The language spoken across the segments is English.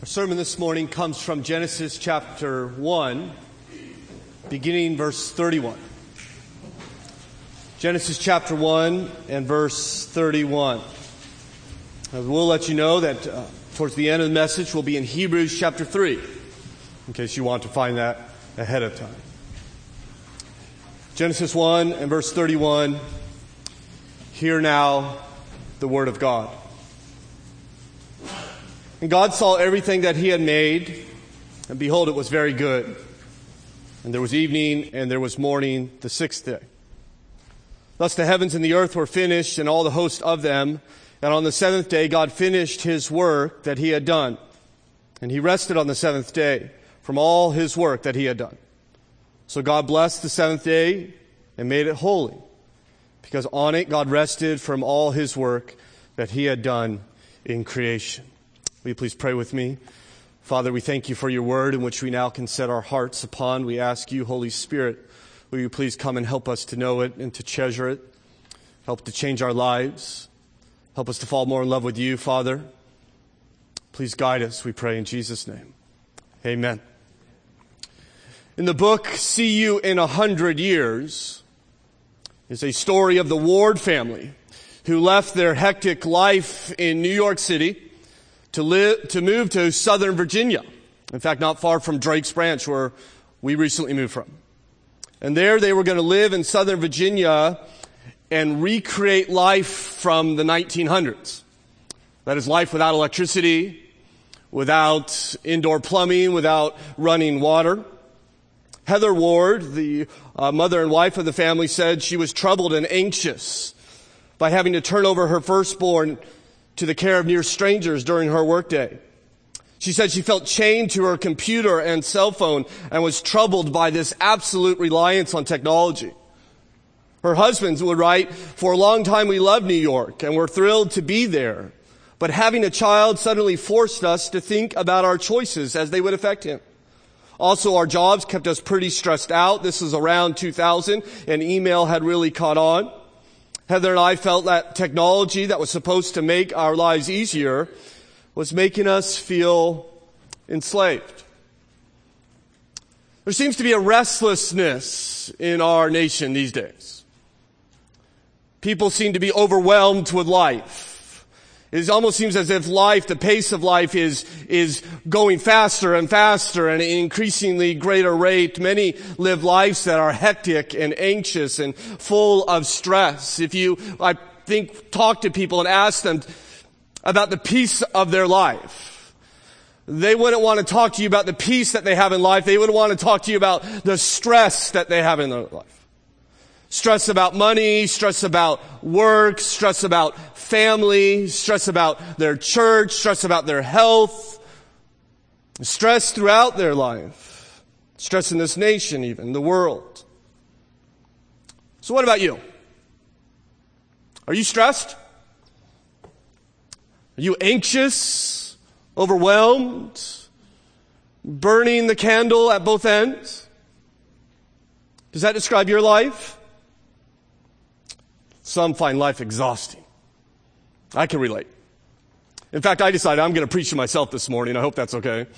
Our sermon this morning comes from Genesis chapter 1, beginning verse 31. Genesis chapter 1 and verse 31. Uh, we'll let you know that uh, towards the end of the message we'll be in Hebrews chapter 3, in case you want to find that ahead of time. Genesis 1 and verse 31. Hear now the word of God. And God saw everything that he had made, and behold, it was very good. And there was evening, and there was morning, the sixth day. Thus the heavens and the earth were finished, and all the host of them. And on the seventh day, God finished his work that he had done. And he rested on the seventh day from all his work that he had done. So God blessed the seventh day and made it holy, because on it God rested from all his work that he had done in creation. Will you please pray with me? Father, we thank you for your word in which we now can set our hearts upon. We ask you, Holy Spirit, will you please come and help us to know it and to treasure it? Help to change our lives. Help us to fall more in love with you, Father. Please guide us, we pray in Jesus' name. Amen. In the book, See You in a Hundred Years, is a story of the Ward family who left their hectic life in New York City to live, to move to Southern Virginia. In fact, not far from Drake's Branch where we recently moved from. And there they were going to live in Southern Virginia and recreate life from the 1900s. That is life without electricity, without indoor plumbing, without running water. Heather Ward, the uh, mother and wife of the family, said she was troubled and anxious by having to turn over her firstborn to the care of near strangers during her workday. She said she felt chained to her computer and cell phone and was troubled by this absolute reliance on technology. Her husband would write, for a long time we loved New York and were thrilled to be there. But having a child suddenly forced us to think about our choices as they would affect him. Also, our jobs kept us pretty stressed out. This was around 2000 and email had really caught on. Heather and I felt that technology that was supposed to make our lives easier was making us feel enslaved. There seems to be a restlessness in our nation these days. People seem to be overwhelmed with life. It almost seems as if life, the pace of life is, is going faster and faster and increasingly greater rate. Many live lives that are hectic and anxious and full of stress. If you, I think, talk to people and ask them about the peace of their life, they wouldn't want to talk to you about the peace that they have in life. They would want to talk to you about the stress that they have in their life. Stress about money, stress about work, stress about family, stress about their church, stress about their health, stress throughout their life, stress in this nation even, the world. So what about you? Are you stressed? Are you anxious, overwhelmed, burning the candle at both ends? Does that describe your life? Some find life exhausting. I can relate. In fact, I decided I'm going to preach to myself this morning. I hope that's okay.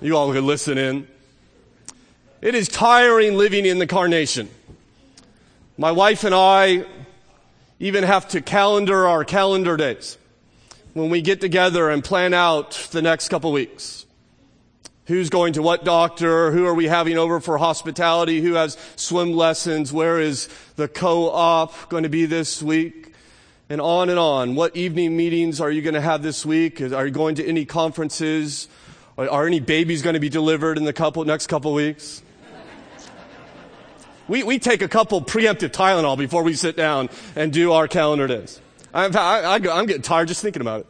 You all can listen in. It is tiring living in the Karn nation. My wife and I even have to calendar our calendar days when we get together and plan out the next couple weeks. Who's going to what doctor? Who are we having over for hospitality? Who has swim lessons? Where is the co-op going to be this week? And on and on. What evening meetings are you going to have this week? Are you going to any conferences? Are any babies going to be delivered in the couple, next couple weeks? We, we take a couple preemptive Tylenol before we sit down and do our calendar days. I, I, I'm getting tired just thinking about it.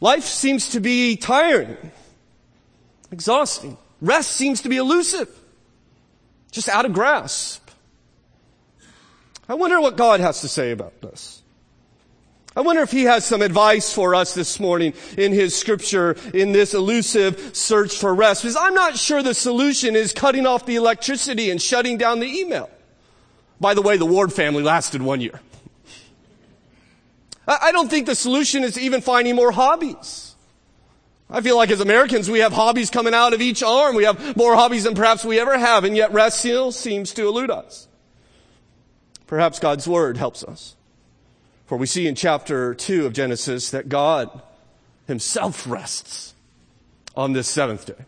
Life seems to be tiring exhausting. Rest seems to be elusive, just out of grasp. I wonder what God has to say about this. I wonder if he has some advice for us this morning in his scripture in this elusive search for rest. Because I'm not sure the solution is cutting off the electricity and shutting down the email. By the way, the Ward family lasted one year. I don't think the solution is even finding more hobbies. I feel like as Americans, we have hobbies coming out of each arm. We have more hobbies than perhaps we ever have, and yet rest still seems to elude us. Perhaps God's word helps us. For we see in chapter 2 of Genesis that God himself rests on this seventh day.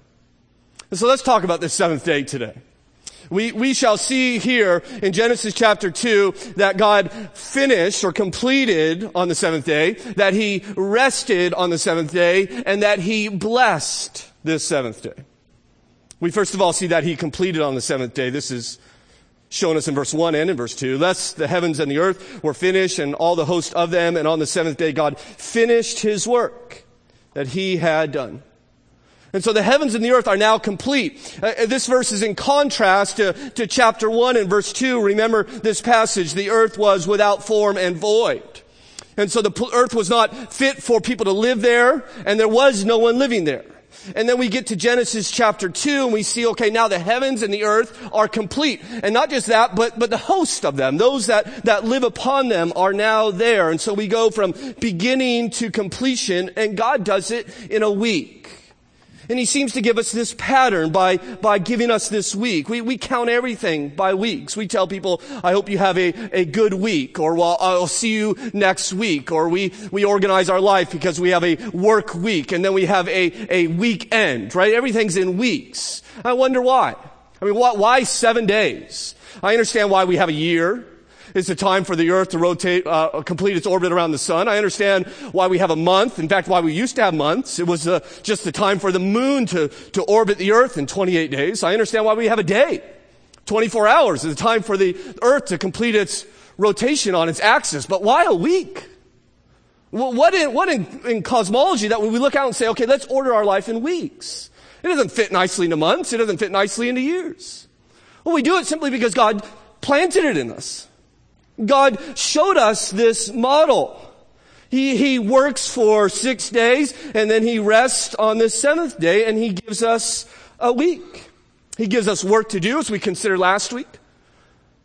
And so let's talk about this seventh day today. We, we shall see here in Genesis chapter 2 that God finished or completed on the seventh day, that He rested on the seventh day, and that He blessed this seventh day. We first of all see that He completed on the seventh day. This is shown us in verse 1 and in verse 2. Thus the heavens and the earth were finished and all the host of them, and on the seventh day God finished His work that He had done. And so the heavens and the earth are now complete. Uh, uh, this verse is in contrast to, to chapter 1 and verse 2. Remember this passage, the earth was without form and void. And so the earth was not fit for people to live there, and there was no one living there. And then we get to Genesis chapter 2 and we see, okay, now the heavens and the earth are complete. And not just that, but, but the host of them, those that, that live upon them are now there. And so we go from beginning to completion and God does it in a week. And he seems to give us this pattern by, by giving us this week. We, we count everything by weeks. We tell people, I hope you have a, a good week, or well, I'll see you next week, or we, we organize our life because we have a work week, and then we have a, a weekend, right? Everything's in weeks. I wonder why. I mean, why, why seven days? I understand why we have a year. It's the time for the earth to rotate, uh, complete its orbit around the sun. I understand why we have a month. In fact, why we used to have months. It was uh, just the time for the moon to, to orbit the earth in 28 days. I understand why we have a day. 24 hours is the time for the earth to complete its rotation on its axis. But why a week? What in, what in, in cosmology that we look out and say, okay, let's order our life in weeks. It doesn't fit nicely into months. It doesn't fit nicely into years. Well, we do it simply because God planted it in us. God showed us this model. He, he works for six days and then he rests on the seventh day and he gives us a week. He gives us work to do as we considered last week.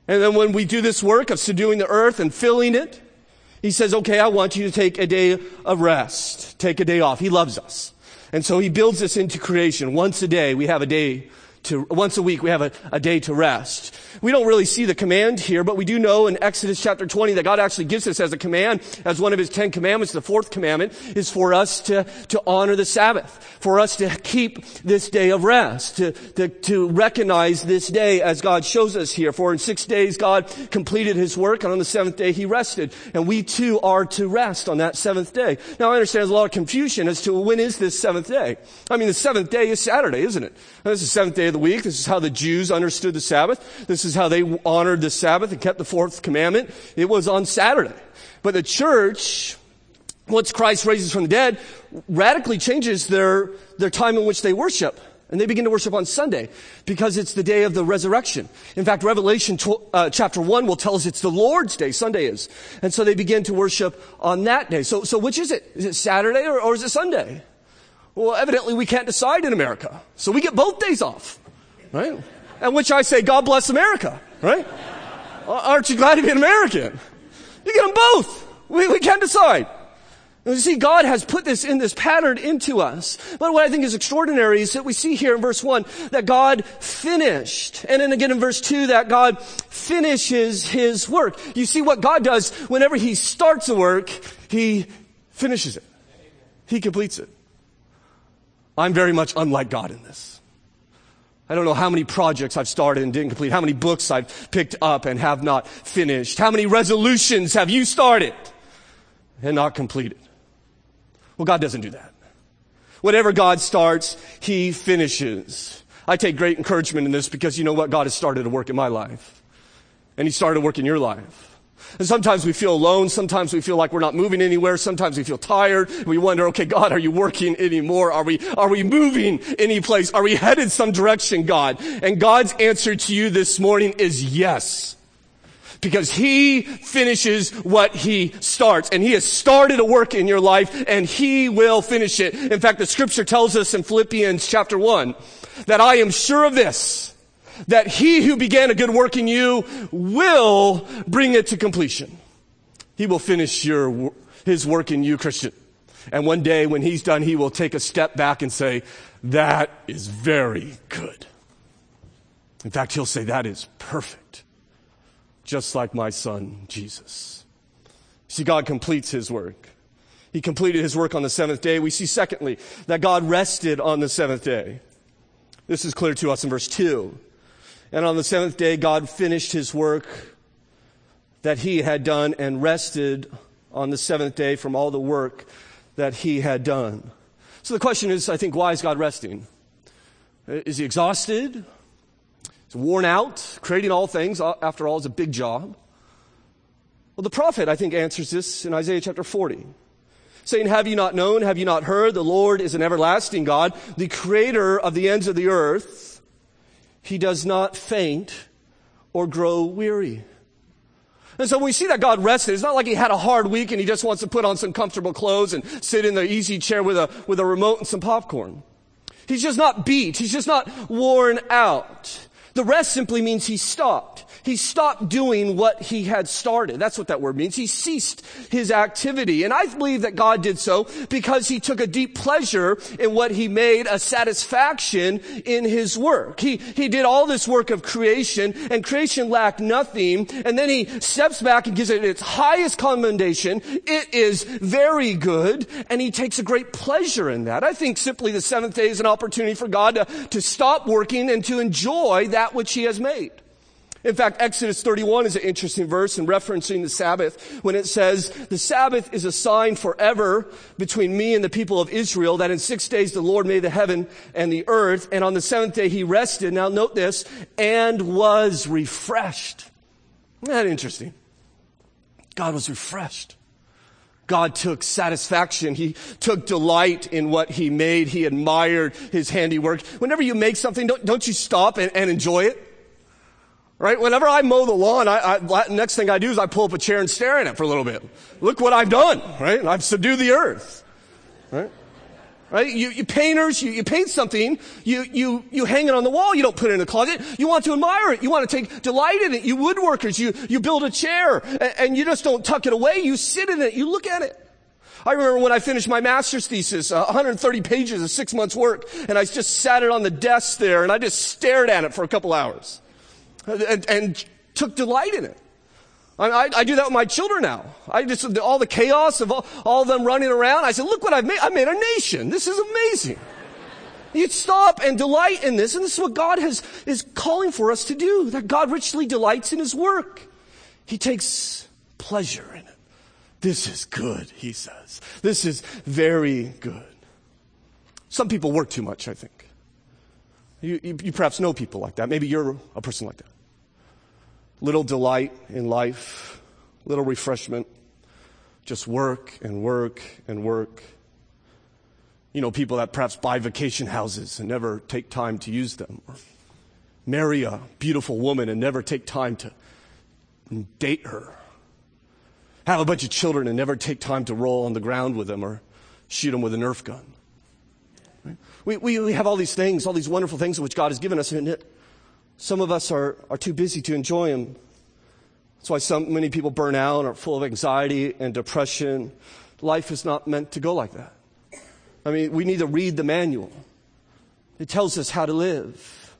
And then when we do this work of subduing the earth and filling it, he says, okay, I want you to take a day of rest. Take a day off. He loves us. And so he builds us into creation. Once a day, we have a day to, once a week, we have a, a day to rest. We don't really see the command here, but we do know in Exodus chapter 20 that God actually gives us as a command, as one of his Ten Commandments. The fourth commandment is for us to, to honor the Sabbath, for us to keep this day of rest, to, to, to recognize this day as God shows us here. For in six days God completed his work, and on the seventh day he rested. And we too are to rest on that seventh day. Now I understand there's a lot of confusion as to when is this seventh day. I mean, the seventh day is Saturday, isn't it? This is the seventh day of the week. This is how the Jews understood the Sabbath. This is how they honored the Sabbath and kept the fourth commandment. It was on Saturday. But the church, once Christ raises from the dead, radically changes their, their time in which they worship. And they begin to worship on Sunday because it's the day of the resurrection. In fact, Revelation tw- uh, chapter 1 will tell us it's the Lord's day, Sunday is. And so they begin to worship on that day. So, so which is it? Is it Saturday or, or is it Sunday? Well, evidently we can't decide in America. So we get both days off, right? And which I say, God bless America, right? Aren't you glad to be an American? You get them both. We, we can't decide. You see, God has put this in this pattern into us. But what I think is extraordinary is that we see here in verse 1 that God finished. And then again in verse 2 that God finishes His work. You see what God does whenever He starts a work, He finishes it. He completes it. I'm very much unlike God in this. I don't know how many projects I've started and didn't complete, how many books I've picked up and have not finished, how many resolutions have you started and not completed. Well, God doesn't do that. Whatever God starts, He finishes. I take great encouragement in this because you know what? God has started a work in my life. And He started a work in your life. And sometimes we feel alone. Sometimes we feel like we're not moving anywhere. Sometimes we feel tired. We wonder, okay, God, are you working anymore? Are we, are we moving any place? Are we headed some direction, God? And God's answer to you this morning is yes. Because He finishes what He starts. And He has started a work in your life and He will finish it. In fact, the scripture tells us in Philippians chapter 1 that I am sure of this that he who began a good work in you will bring it to completion. He will finish your, his work in you, Christian. And one day when he's done, he will take a step back and say, that is very good. In fact, he'll say, that is perfect. Just like my son, Jesus. See, God completes his work. He completed his work on the seventh day. We see secondly, that God rested on the seventh day. This is clear to us in verse two. And on the seventh day, God finished his work that he had done and rested on the seventh day from all the work that he had done. So the question is, I think, why is God resting? Is he exhausted? Is he worn out? Creating all things, after all, is a big job. Well, the prophet, I think, answers this in Isaiah chapter 40. Saying, have you not known? Have you not heard? The Lord is an everlasting God, the creator of the ends of the earth. He does not faint or grow weary. And so when we see that God rested, it's not like he had a hard week and he just wants to put on some comfortable clothes and sit in the easy chair with a, with a remote and some popcorn. He's just not beat. He's just not worn out. The rest simply means he stopped. He stopped doing what he had started. That's what that word means. He ceased his activity. And I believe that God did so because he took a deep pleasure in what he made, a satisfaction in his work. He, he did all this work of creation and creation lacked nothing. And then he steps back and gives it its highest commendation. It is very good. And he takes a great pleasure in that. I think simply the seventh day is an opportunity for God to, to stop working and to enjoy that which he has made. In fact, Exodus 31 is an interesting verse in referencing the Sabbath when it says, the Sabbath is a sign forever between me and the people of Israel that in six days the Lord made the heaven and the earth and on the seventh day he rested. Now note this, and was refreshed. Isn't that interesting? God was refreshed. God took satisfaction. He took delight in what he made. He admired his handiwork. Whenever you make something, don't, don't you stop and, and enjoy it? Right? Whenever I mow the lawn, I, I, next thing I do is I pull up a chair and stare at it for a little bit. Look what I've done, right? I've subdued the earth, right? Right? You, you painters, you, you paint something, you, you, you hang it on the wall, you don't put it in the closet. You want to admire it. You want to take delight in it. You woodworkers, you, you build a chair and, and you just don't tuck it away. You sit in it. You look at it. I remember when I finished my master's thesis, uh, 130 pages of six months work, and I just sat it on the desk there and I just stared at it for a couple hours and, and took delight in it. I, I, do that with my children now. I just, all the chaos of all, all of them running around. I said, look what I've made. I made a nation. This is amazing. You stop and delight in this. And this is what God has, is calling for us to do. That God richly delights in his work. He takes pleasure in it. This is good, he says. This is very good. Some people work too much, I think. You, you, you perhaps know people like that. Maybe you're a person like that little delight in life, little refreshment, just work and work and work. You know, people that perhaps buy vacation houses and never take time to use them. Or marry a beautiful woman and never take time to date her. Have a bunch of children and never take time to roll on the ground with them or shoot them with a Nerf gun. We, we have all these things, all these wonderful things which God has given us, and it, some of us are, are too busy to enjoy them. That's why so many people burn out and are full of anxiety and depression. Life is not meant to go like that. I mean, we need to read the manual. It tells us how to live.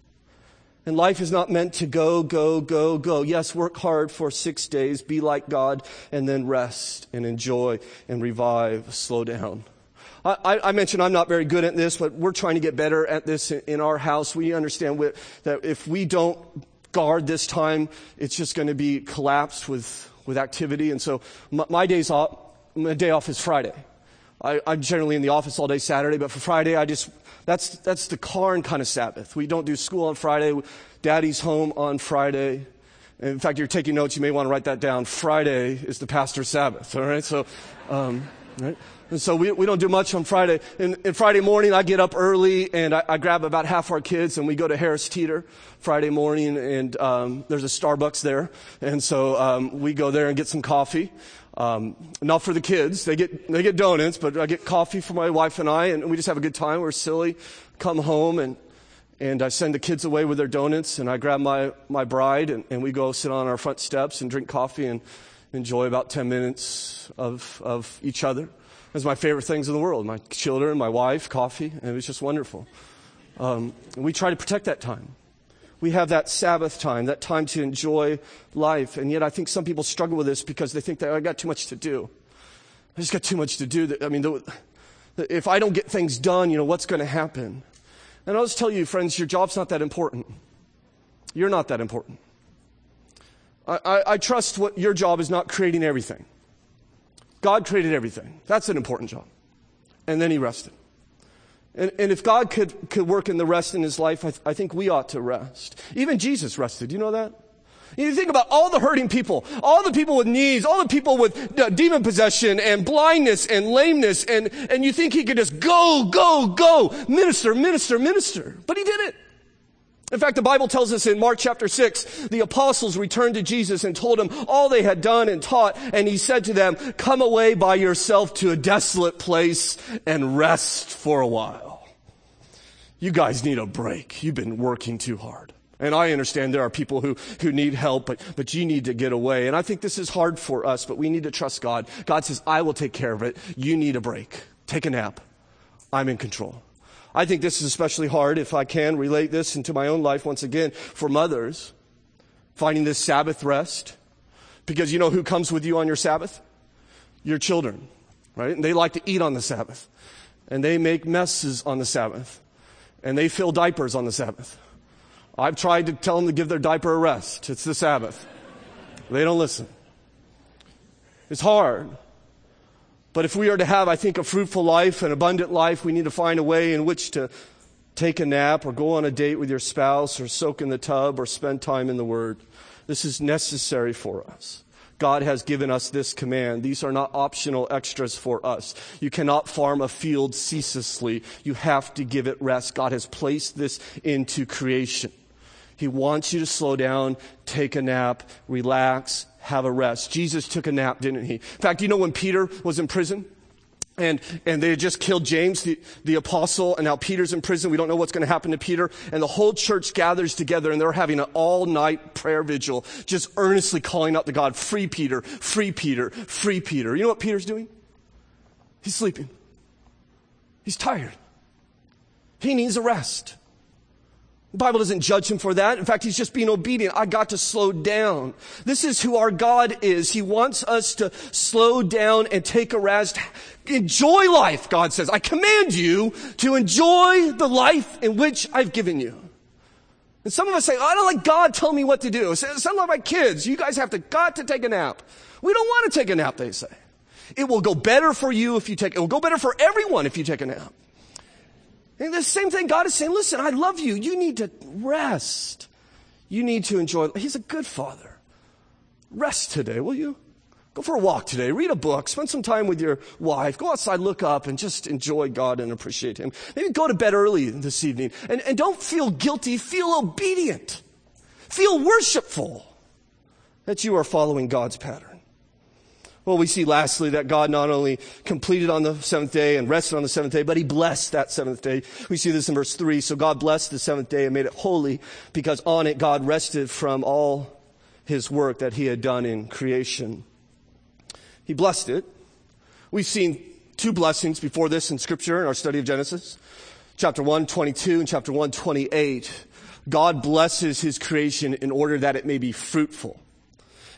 And life is not meant to go, go, go, go. Yes, work hard for six days, be like God, and then rest and enjoy and revive, slow down. I, I, mentioned I'm not very good at this, but we're trying to get better at this in, our house. We understand that if we don't guard this time, it's just going to be collapsed with, with activity. And so my, my days off, my day off is Friday. I, I'm generally in the office all day Saturday, but for Friday, I just, that's, that's the Karn kind of Sabbath. We don't do school on Friday. Daddy's home on Friday. In fact, you're taking notes, you may want to write that down. Friday is the pastor's Sabbath, all right? So, um, right? And so we, we don't do much on Friday. And, and Friday morning, I get up early and I, I, grab about half our kids and we go to Harris Teeter Friday morning and um, there's a Starbucks there. And so um, we go there and get some coffee. Um, not for the kids. They get, they get donuts, but I get coffee for my wife and I and we just have a good time. We're silly. Come home and, and I send the kids away with their donuts and I grab my, my bride and, and we go sit on our front steps and drink coffee and enjoy about 10 minutes of, of each other was my favorite things in the world. My children, my wife, coffee, and it was just wonderful. Um, we try to protect that time. We have that Sabbath time, that time to enjoy life. And yet I think some people struggle with this because they think that I got too much to do. I just got too much to do. I mean, if I don't get things done, you know, what's going to happen? And I'll just tell you, friends, your job's not that important. You're not that important. I, I, I trust what your job is not creating everything. God created everything. That's an important job. And then he rested. And, and if God could, could work in the rest in his life, I, th- I think we ought to rest. Even Jesus rested. You know that? You think about all the hurting people, all the people with needs, all the people with uh, demon possession and blindness and lameness, and, and you think he could just go, go, go, minister, minister, minister. But he didn't. In fact, the Bible tells us in Mark chapter 6, the apostles returned to Jesus and told him all they had done and taught, and he said to them, come away by yourself to a desolate place and rest for a while. You guys need a break. You've been working too hard. And I understand there are people who, who need help, but, but you need to get away. And I think this is hard for us, but we need to trust God. God says, I will take care of it. You need a break. Take a nap. I'm in control. I think this is especially hard if I can relate this into my own life once again for mothers finding this Sabbath rest. Because you know who comes with you on your Sabbath? Your children, right? And they like to eat on the Sabbath. And they make messes on the Sabbath. And they fill diapers on the Sabbath. I've tried to tell them to give their diaper a rest. It's the Sabbath. They don't listen. It's hard. But if we are to have, I think, a fruitful life, an abundant life, we need to find a way in which to take a nap or go on a date with your spouse or soak in the tub or spend time in the Word. This is necessary for us. God has given us this command. These are not optional extras for us. You cannot farm a field ceaselessly. You have to give it rest. God has placed this into creation. He wants you to slow down, take a nap, relax, have a rest. Jesus took a nap, didn't he? In fact, you know when Peter was in prison? And, and they had just killed James, the, the apostle, and now Peter's in prison. We don't know what's going to happen to Peter. And the whole church gathers together and they're having an all night prayer vigil, just earnestly calling out to God, free Peter, free Peter, free Peter. You know what Peter's doing? He's sleeping. He's tired. He needs a rest. The Bible doesn't judge him for that. In fact, he's just being obedient. I got to slow down. This is who our God is. He wants us to slow down and take a rest. Enjoy life, God says. I command you to enjoy the life in which I've given you. And some of us say, oh, I don't like God tell me what to do. Some of my kids, you guys have to, got to take a nap. We don't want to take a nap, they say. It will go better for you if you take, it will go better for everyone if you take a nap. And the same thing God is saying, listen, I love you. You need to rest. You need to enjoy. He's a good father. Rest today, will you? Go for a walk today. Read a book. Spend some time with your wife. Go outside, look up, and just enjoy God and appreciate Him. Maybe go to bed early this evening. And, and don't feel guilty. Feel obedient. Feel worshipful that you are following God's pattern. Well, we see lastly that God not only completed on the seventh day and rested on the seventh day, but he blessed that seventh day. We see this in verse three. So God blessed the seventh day and made it holy because on it God rested from all his work that he had done in creation. He blessed it. We've seen two blessings before this in scripture in our study of Genesis. Chapter 1, 22 and chapter 1, 28. God blesses his creation in order that it may be fruitful.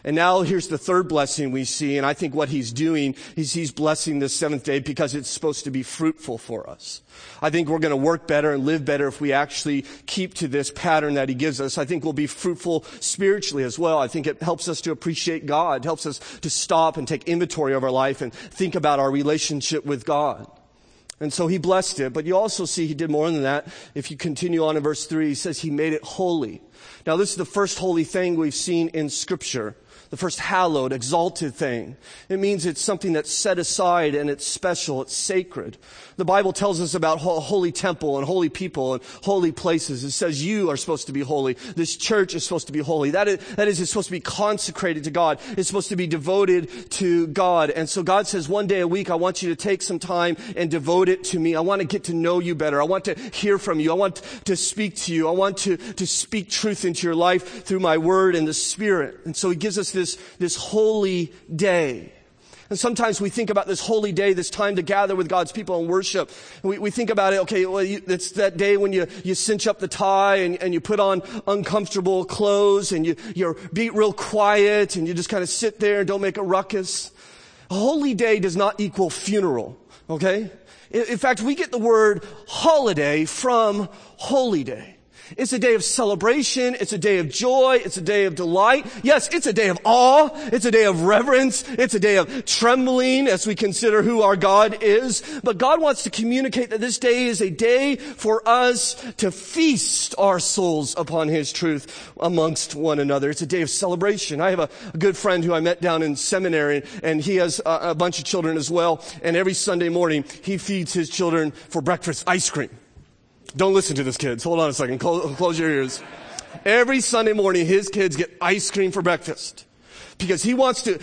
And now here's the third blessing we see. And I think what he's doing is he's blessing the seventh day because it's supposed to be fruitful for us. I think we're going to work better and live better if we actually keep to this pattern that he gives us. I think we'll be fruitful spiritually as well. I think it helps us to appreciate God, helps us to stop and take inventory of our life and think about our relationship with God. And so he blessed it. But you also see he did more than that. If you continue on in verse 3, he says he made it holy. Now, this is the first holy thing we've seen in Scripture the first hallowed, exalted thing. It means it's something that's set aside and it's special, it's sacred. The Bible tells us about holy temple and holy people and holy places. It says you are supposed to be holy. This church is supposed to be holy. That is, that is, it's supposed to be consecrated to God. It's supposed to be devoted to God. And so God says one day a week, I want you to take some time and devote it to me. I want to get to know you better. I want to hear from you. I want to speak to you. I want to, to speak truth into your life through my word and the spirit. And so he gives us this, this holy day. And sometimes we think about this holy day, this time to gather with God's people and worship. We, we think about it, okay, well, you, it's that day when you, you cinch up the tie and, and you put on uncomfortable clothes and you, you're be real quiet and you just kind of sit there and don't make a ruckus. A holy day does not equal funeral, okay? In, in fact, we get the word holiday from holy day. It's a day of celebration. It's a day of joy. It's a day of delight. Yes, it's a day of awe. It's a day of reverence. It's a day of trembling as we consider who our God is. But God wants to communicate that this day is a day for us to feast our souls upon His truth amongst one another. It's a day of celebration. I have a, a good friend who I met down in seminary and he has a, a bunch of children as well. And every Sunday morning he feeds his children for breakfast ice cream. Don't listen to this, kids. Hold on a second. Close, close your ears. Every Sunday morning, his kids get ice cream for breakfast because he wants to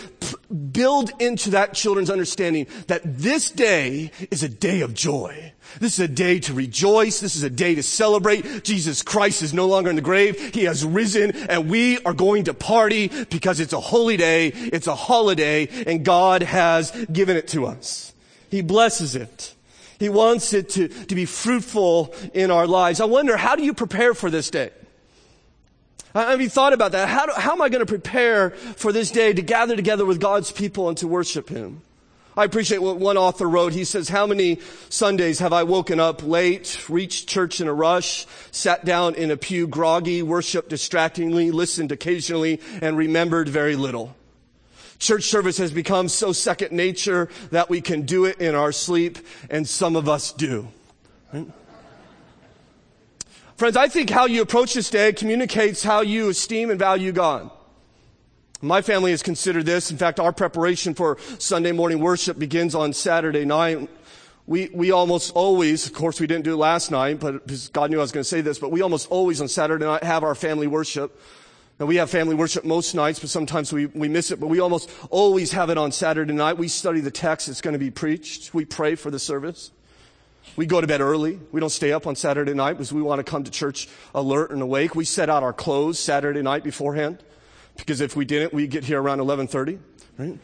build into that children's understanding that this day is a day of joy. This is a day to rejoice. This is a day to celebrate. Jesus Christ is no longer in the grave. He has risen and we are going to party because it's a holy day. It's a holiday and God has given it to us. He blesses it. He wants it to, to be fruitful in our lives. I wonder, how do you prepare for this day? Have you thought about that? How, do, how am I going to prepare for this day to gather together with God's people and to worship Him? I appreciate what one author wrote. He says, how many Sundays have I woken up late, reached church in a rush, sat down in a pew groggy, worshiped distractingly, listened occasionally, and remembered very little? Church service has become so second nature that we can do it in our sleep, and some of us do. Right? Friends, I think how you approach this day communicates how you esteem and value God. My family has considered this. In fact, our preparation for Sunday morning worship begins on Saturday night. We, we almost always, of course we didn't do it last night, but God knew I was going to say this, but we almost always on Saturday night have our family worship. Now we have family worship most nights, but sometimes we, we miss it, but we almost always have it on Saturday night. We study the text that's going to be preached. We pray for the service. We go to bed early. We don't stay up on Saturday night because we want to come to church alert and awake. We set out our clothes Saturday night beforehand because if we didn't, we get here around 1130, right?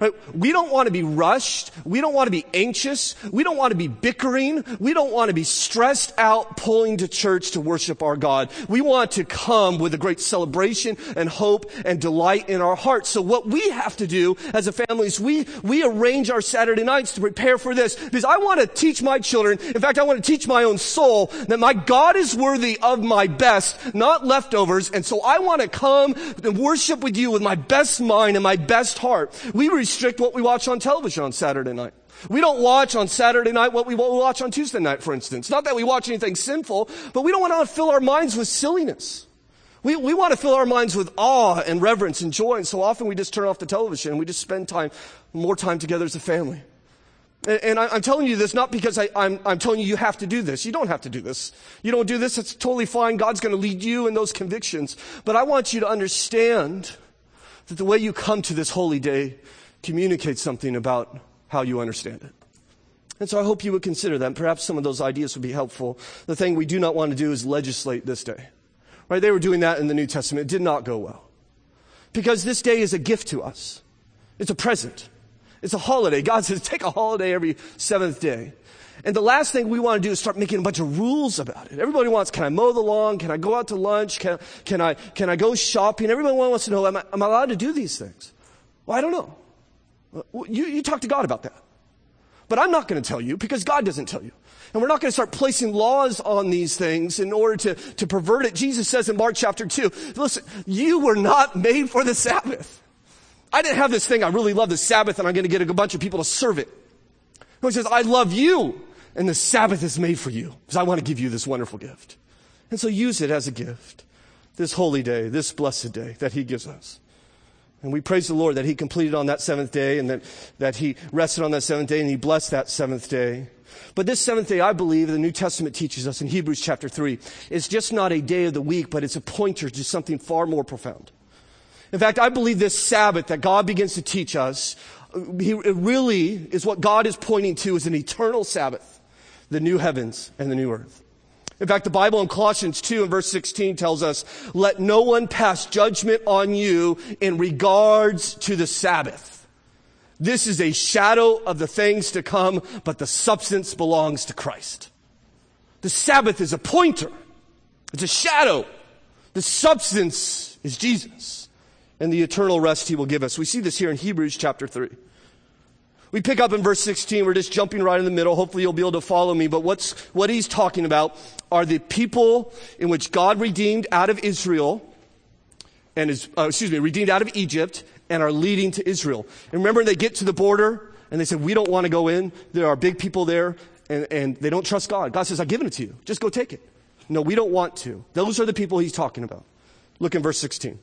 Right? We don't want to be rushed. We don't want to be anxious. We don't want to be bickering. We don't want to be stressed out pulling to church to worship our God. We want to come with a great celebration and hope and delight in our hearts. So what we have to do as a family is we, we arrange our Saturday nights to prepare for this because I want to teach my children. In fact, I want to teach my own soul that my God is worthy of my best, not leftovers. And so I want to come and worship with you with my best mind and my best heart. We restrict what we watch on television on Saturday night. We don't watch on Saturday night what we watch on Tuesday night, for instance. Not that we watch anything sinful, but we don't want to fill our minds with silliness. We, we want to fill our minds with awe and reverence and joy, and so often we just turn off the television and we just spend time, more time together as a family. And, and I, am telling you this not because I, I'm, I'm telling you you have to do this. You don't have to do this. You don't do this, it's totally fine. God's going to lead you in those convictions. But I want you to understand that the way you come to this holy day communicates something about how you understand it. And so I hope you would consider that. Perhaps some of those ideas would be helpful. The thing we do not want to do is legislate this day. Right? They were doing that in the New Testament. It did not go well. Because this day is a gift to us. It's a present. It's a holiday. God says take a holiday every seventh day. And the last thing we want to do is start making a bunch of rules about it. Everybody wants, can I mow the lawn? Can I go out to lunch? Can, can I, can I go shopping? Everybody wants to know, am I, am I allowed to do these things? Well, I don't know. You, you talk to God about that. But I'm not going to tell you because God doesn't tell you. And we're not going to start placing laws on these things in order to, to pervert it. Jesus says in Mark chapter 2, listen, you were not made for the Sabbath. I didn't have this thing, I really love the Sabbath and I'm going to get a bunch of people to serve it. he says, I love you and the Sabbath is made for you because I want to give you this wonderful gift. And so use it as a gift. This holy day, this blessed day that he gives us. And we praise the Lord that He completed on that seventh day and that, that He rested on that seventh day and He blessed that seventh day. But this seventh day, I believe, the New Testament teaches us in Hebrews chapter 3, is just not a day of the week, but it's a pointer to something far more profound. In fact, I believe this Sabbath that God begins to teach us, uh, it really is what God is pointing to as an eternal Sabbath, the new heavens and the new earth. In fact, the Bible in Colossians 2 and verse 16 tells us, let no one pass judgment on you in regards to the Sabbath. This is a shadow of the things to come, but the substance belongs to Christ. The Sabbath is a pointer. It's a shadow. The substance is Jesus and the eternal rest he will give us. We see this here in Hebrews chapter 3. We pick up in verse 16. We're just jumping right in the middle. Hopefully you'll be able to follow me. But what's, what he's talking about are the people in which God redeemed out of Israel and is, uh, excuse me, redeemed out of Egypt and are leading to Israel. And remember they get to the border and they said, we don't want to go in. There are big people there and, and they don't trust God. God says, I've given it to you. Just go take it. No, we don't want to. Those are the people he's talking about. Look in verse 16.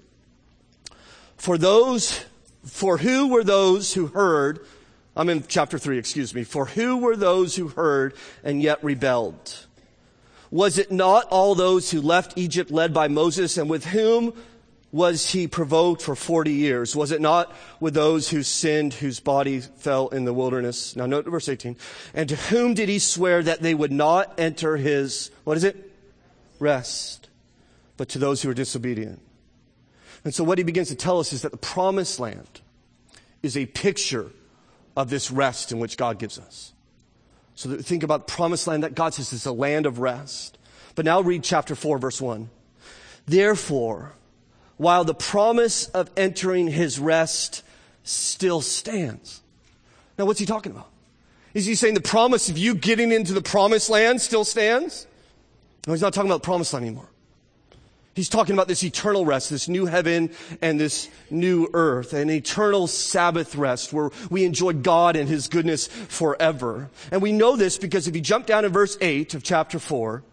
For those, for who were those who heard I'm in chapter 3, excuse me. For who were those who heard and yet rebelled? Was it not all those who left Egypt led by Moses and with whom was he provoked for 40 years? Was it not with those who sinned, whose body fell in the wilderness? Now note verse 18. And to whom did he swear that they would not enter his, what is it? Rest. But to those who were disobedient. And so what he begins to tell us is that the promised land is a picture of this rest in which God gives us. So think about promised land that God says is a land of rest. But now read chapter 4 verse 1. Therefore, while the promise of entering his rest still stands. Now what's he talking about? Is he saying the promise of you getting into the promised land still stands? No, he's not talking about promised land anymore. He's talking about this eternal rest, this new heaven and this new earth, an eternal Sabbath rest where we enjoy God and His goodness forever. And we know this because if you jump down in verse 8 of chapter 4,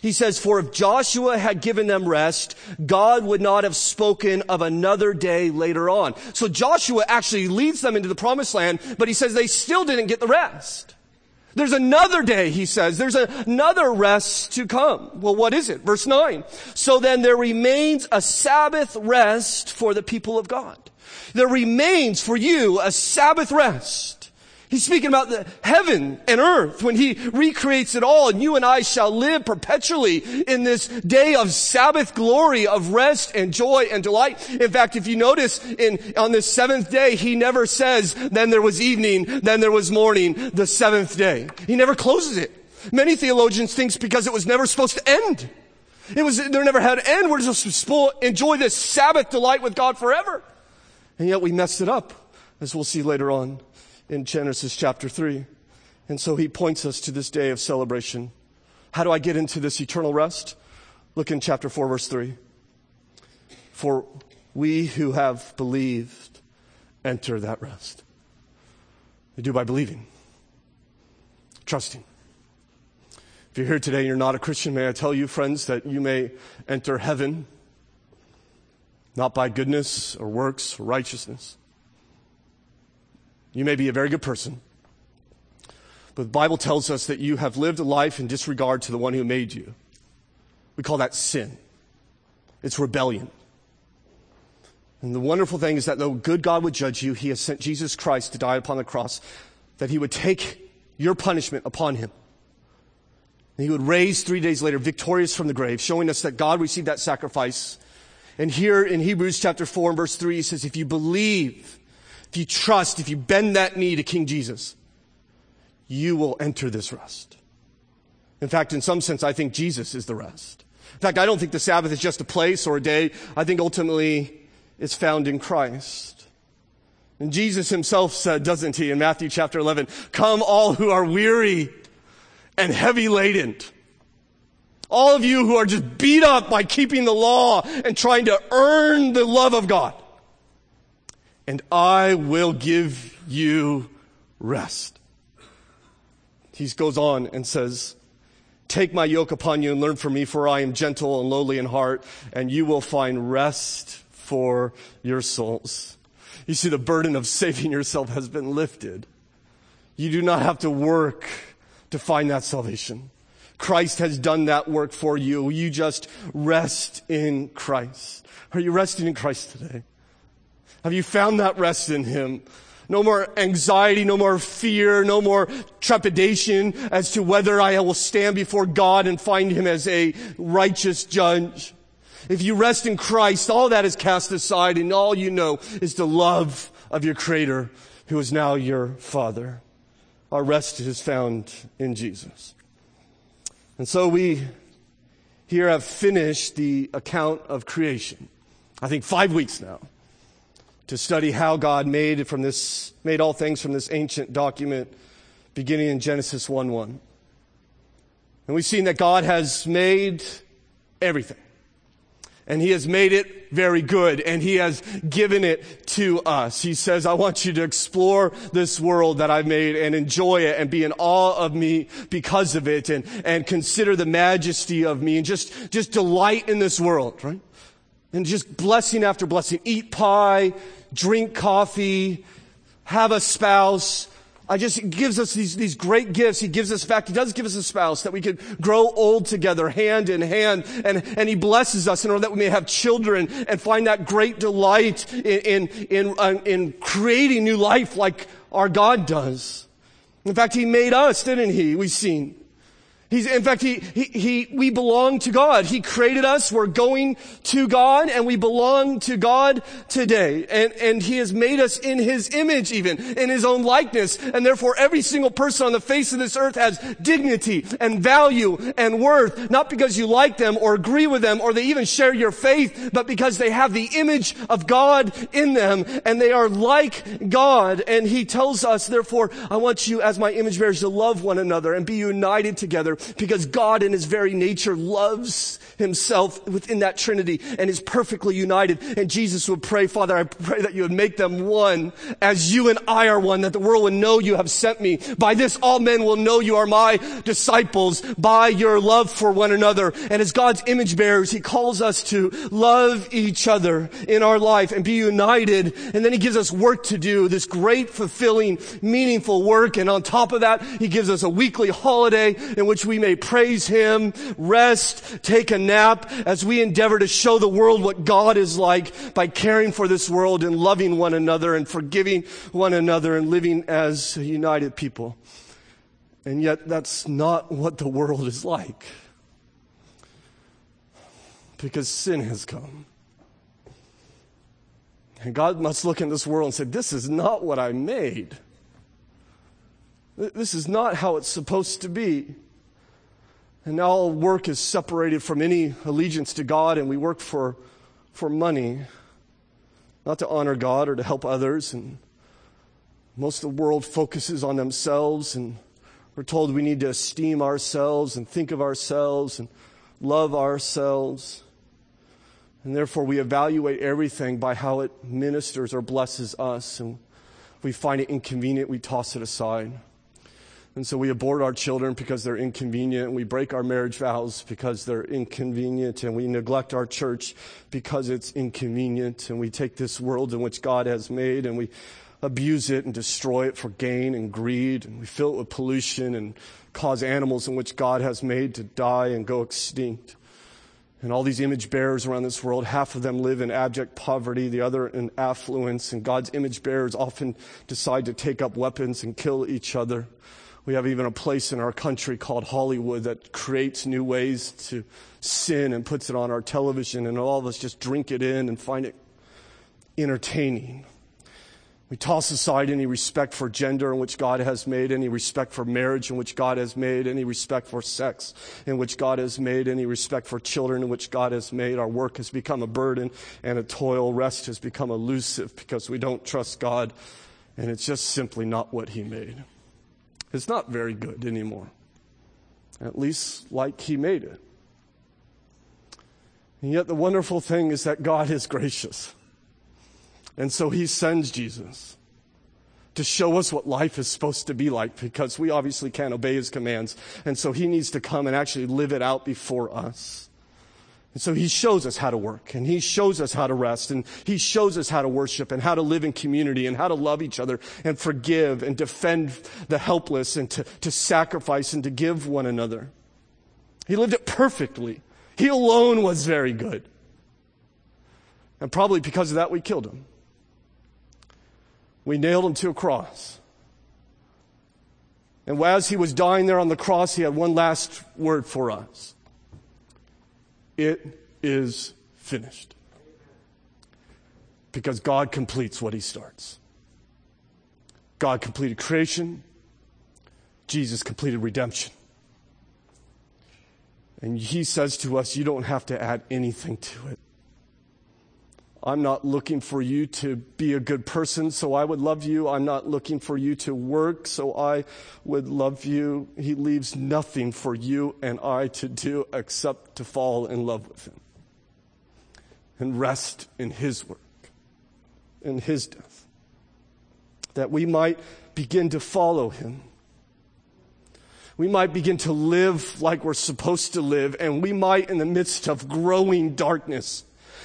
he says, for if Joshua had given them rest, God would not have spoken of another day later on. So Joshua actually leads them into the promised land, but he says they still didn't get the rest. There's another day, he says. There's another rest to come. Well, what is it? Verse 9. So then there remains a Sabbath rest for the people of God. There remains for you a Sabbath rest. He's speaking about the heaven and earth when he recreates it all and you and I shall live perpetually in this day of Sabbath glory of rest and joy and delight. In fact, if you notice in, on this seventh day, he never says, then there was evening, then there was morning, the seventh day. He never closes it. Many theologians think because it was never supposed to end. It was, there never had an end. We're just supposed to enjoy this Sabbath delight with God forever. And yet we messed it up, as we'll see later on in Genesis chapter 3. And so he points us to this day of celebration. How do I get into this eternal rest? Look in chapter 4, verse 3. For we who have believed enter that rest. They do by believing, trusting. If you're here today and you're not a Christian, may I tell you, friends, that you may enter heaven not by goodness or works or righteousness, you may be a very good person, but the Bible tells us that you have lived a life in disregard to the one who made you. We call that sin. It's rebellion. And the wonderful thing is that though good God would judge you, he has sent Jesus Christ to die upon the cross, that he would take your punishment upon him. And he would raise three days later victorious from the grave, showing us that God received that sacrifice. And here in Hebrews chapter 4 and verse 3, he says, if you believe if you trust, if you bend that knee to King Jesus, you will enter this rest. In fact, in some sense, I think Jesus is the rest. In fact, I don't think the Sabbath is just a place or a day. I think ultimately it's found in Christ. And Jesus himself said, doesn't he, in Matthew chapter 11, come all who are weary and heavy laden. All of you who are just beat up by keeping the law and trying to earn the love of God and I will give you rest. He goes on and says, Take my yoke upon you and learn from me, for I am gentle and lowly in heart, and you will find rest for your souls. You see, the burden of saving yourself has been lifted. You do not have to work to find that salvation. Christ has done that work for you. You just rest in Christ. Are you resting in Christ today? Have you found that rest in Him? No more anxiety, no more fear, no more trepidation as to whether I will stand before God and find Him as a righteous judge. If you rest in Christ, all that is cast aside and all you know is the love of your Creator, who is now your Father. Our rest is found in Jesus. And so we here have finished the account of creation. I think five weeks now to study how God made it from this, made all things from this ancient document beginning in Genesis 1 1. And we've seen that God has made everything. And He has made it very good and He has given it to us. He says, I want you to explore this world that I've made and enjoy it and be in awe of me because of it and, and consider the majesty of me and just, just delight in this world, right? And just blessing after blessing. Eat pie, drink coffee, have a spouse, I just gives us these, these great gifts. He gives us, in fact, he does give us a spouse that we could grow old together, hand in hand. And, and he blesses us in order that we may have children and find that great delight in, in, in, uh, in creating new life like our God does. In fact, he made us, didn't he? We've seen. He's, in fact, he, he, he, we belong to God. He created us. We're going to God and we belong to God today. And, and He has made us in His image even, in His own likeness. And therefore every single person on the face of this earth has dignity and value and worth, not because you like them or agree with them or they even share your faith, but because they have the image of God in them and they are like God. And He tells us, therefore, I want you as my image bearers to love one another and be united together because God in his very nature loves himself within that Trinity and is perfectly united. And Jesus would pray, Father, I pray that you would make them one as you and I are one, that the world would know you have sent me. By this all men will know you are my disciples by your love for one another. And as God's image bearers, he calls us to love each other in our life and be united. And then he gives us work to do, this great, fulfilling, meaningful work. And on top of that, he gives us a weekly holiday in which we may praise him, rest, take a nap as we endeavor to show the world what God is like by caring for this world and loving one another and forgiving one another and living as a united people. And yet that's not what the world is like. Because sin has come. And God must look in this world and say, this is not what I made. This is not how it's supposed to be. And now all work is separated from any allegiance to God, and we work for, for money, not to honor God or to help others. And most of the world focuses on themselves, and we're told we need to esteem ourselves and think of ourselves and love ourselves. And therefore, we evaluate everything by how it ministers or blesses us. And we find it inconvenient, we toss it aside. And so we abort our children because they're inconvenient. We break our marriage vows because they're inconvenient. And we neglect our church because it's inconvenient. And we take this world in which God has made and we abuse it and destroy it for gain and greed. And we fill it with pollution and cause animals in which God has made to die and go extinct. And all these image bearers around this world, half of them live in abject poverty, the other in affluence. And God's image bearers often decide to take up weapons and kill each other. We have even a place in our country called Hollywood that creates new ways to sin and puts it on our television, and all of us just drink it in and find it entertaining. We toss aside any respect for gender in which God has made, any respect for marriage in which God has made, any respect for sex in which God has made, any respect for children in which God has made. Our work has become a burden and a toil. Rest has become elusive because we don't trust God, and it's just simply not what He made. It's not very good anymore. At least like he made it. And yet the wonderful thing is that God is gracious. And so he sends Jesus to show us what life is supposed to be like because we obviously can't obey his commands. And so he needs to come and actually live it out before us. And so he shows us how to work and he shows us how to rest and he shows us how to worship and how to live in community and how to love each other and forgive and defend the helpless and to, to sacrifice and to give one another. He lived it perfectly. He alone was very good. And probably because of that, we killed him. We nailed him to a cross. And as he was dying there on the cross, he had one last word for us. It is finished. Because God completes what he starts. God completed creation. Jesus completed redemption. And he says to us, you don't have to add anything to it. I'm not looking for you to be a good person, so I would love you. I'm not looking for you to work, so I would love you. He leaves nothing for you and I to do except to fall in love with him and rest in his work, in his death, that we might begin to follow him we might begin to live like we're supposed to live, and we might, in the midst of growing darkness,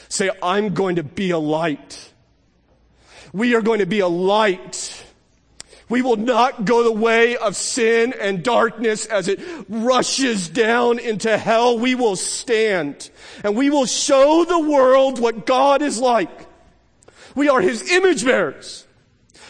say, I'm going to be a light. We are going to be a light. We will not go the way of sin and darkness as it rushes down into hell. We will stand and we will show the world what God is like. We are His image bearers.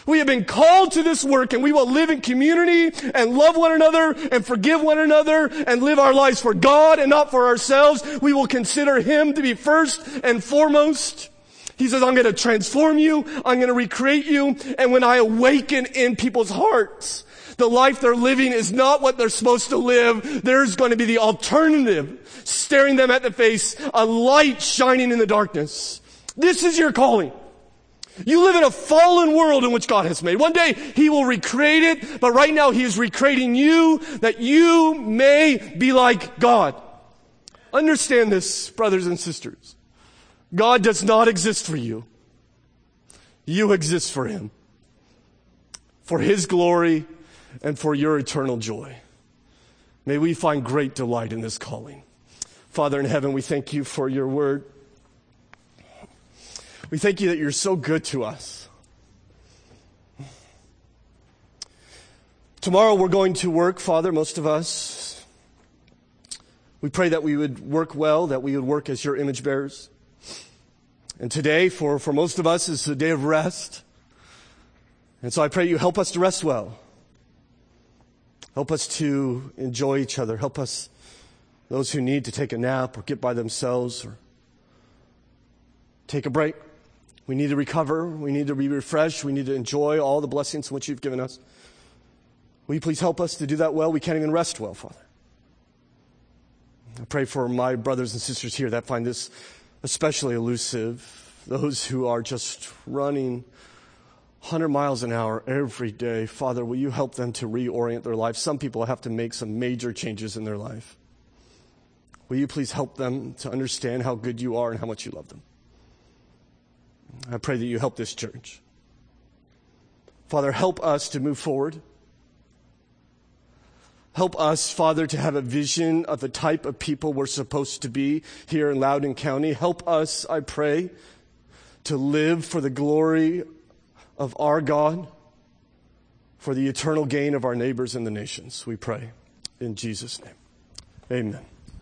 We have been called to this work and we will live in community and love one another and forgive one another and live our lives for God and not for ourselves. We will consider Him to be first and foremost. He says, I'm going to transform you. I'm going to recreate you. And when I awaken in people's hearts, the life they're living is not what they're supposed to live. There's going to be the alternative, staring them at the face, a light shining in the darkness. This is your calling. You live in a fallen world in which God has made. One day He will recreate it, but right now He is recreating you that you may be like God. Understand this, brothers and sisters. God does not exist for you. You exist for Him. For His glory and for your eternal joy. May we find great delight in this calling. Father in heaven, we thank you for your word. We thank you that you're so good to us. Tomorrow we're going to work, Father, most of us. We pray that we would work well, that we would work as your image bearers. And today, for, for most of us, is a day of rest. And so I pray you help us to rest well. Help us to enjoy each other. Help us, those who need to take a nap or get by themselves or take a break. We need to recover. We need to be refreshed. We need to enjoy all the blessings which you've given us. Will you please help us to do that well? We can't even rest well, Father. I pray for my brothers and sisters here that find this especially elusive, those who are just running 100 miles an hour every day. Father, will you help them to reorient their life? Some people have to make some major changes in their life. Will you please help them to understand how good you are and how much you love them? I pray that you help this church. Father, help us to move forward. Help us, Father, to have a vision of the type of people we're supposed to be here in Loudoun County. Help us, I pray, to live for the glory of our God, for the eternal gain of our neighbors and the nations. We pray in Jesus' name. Amen.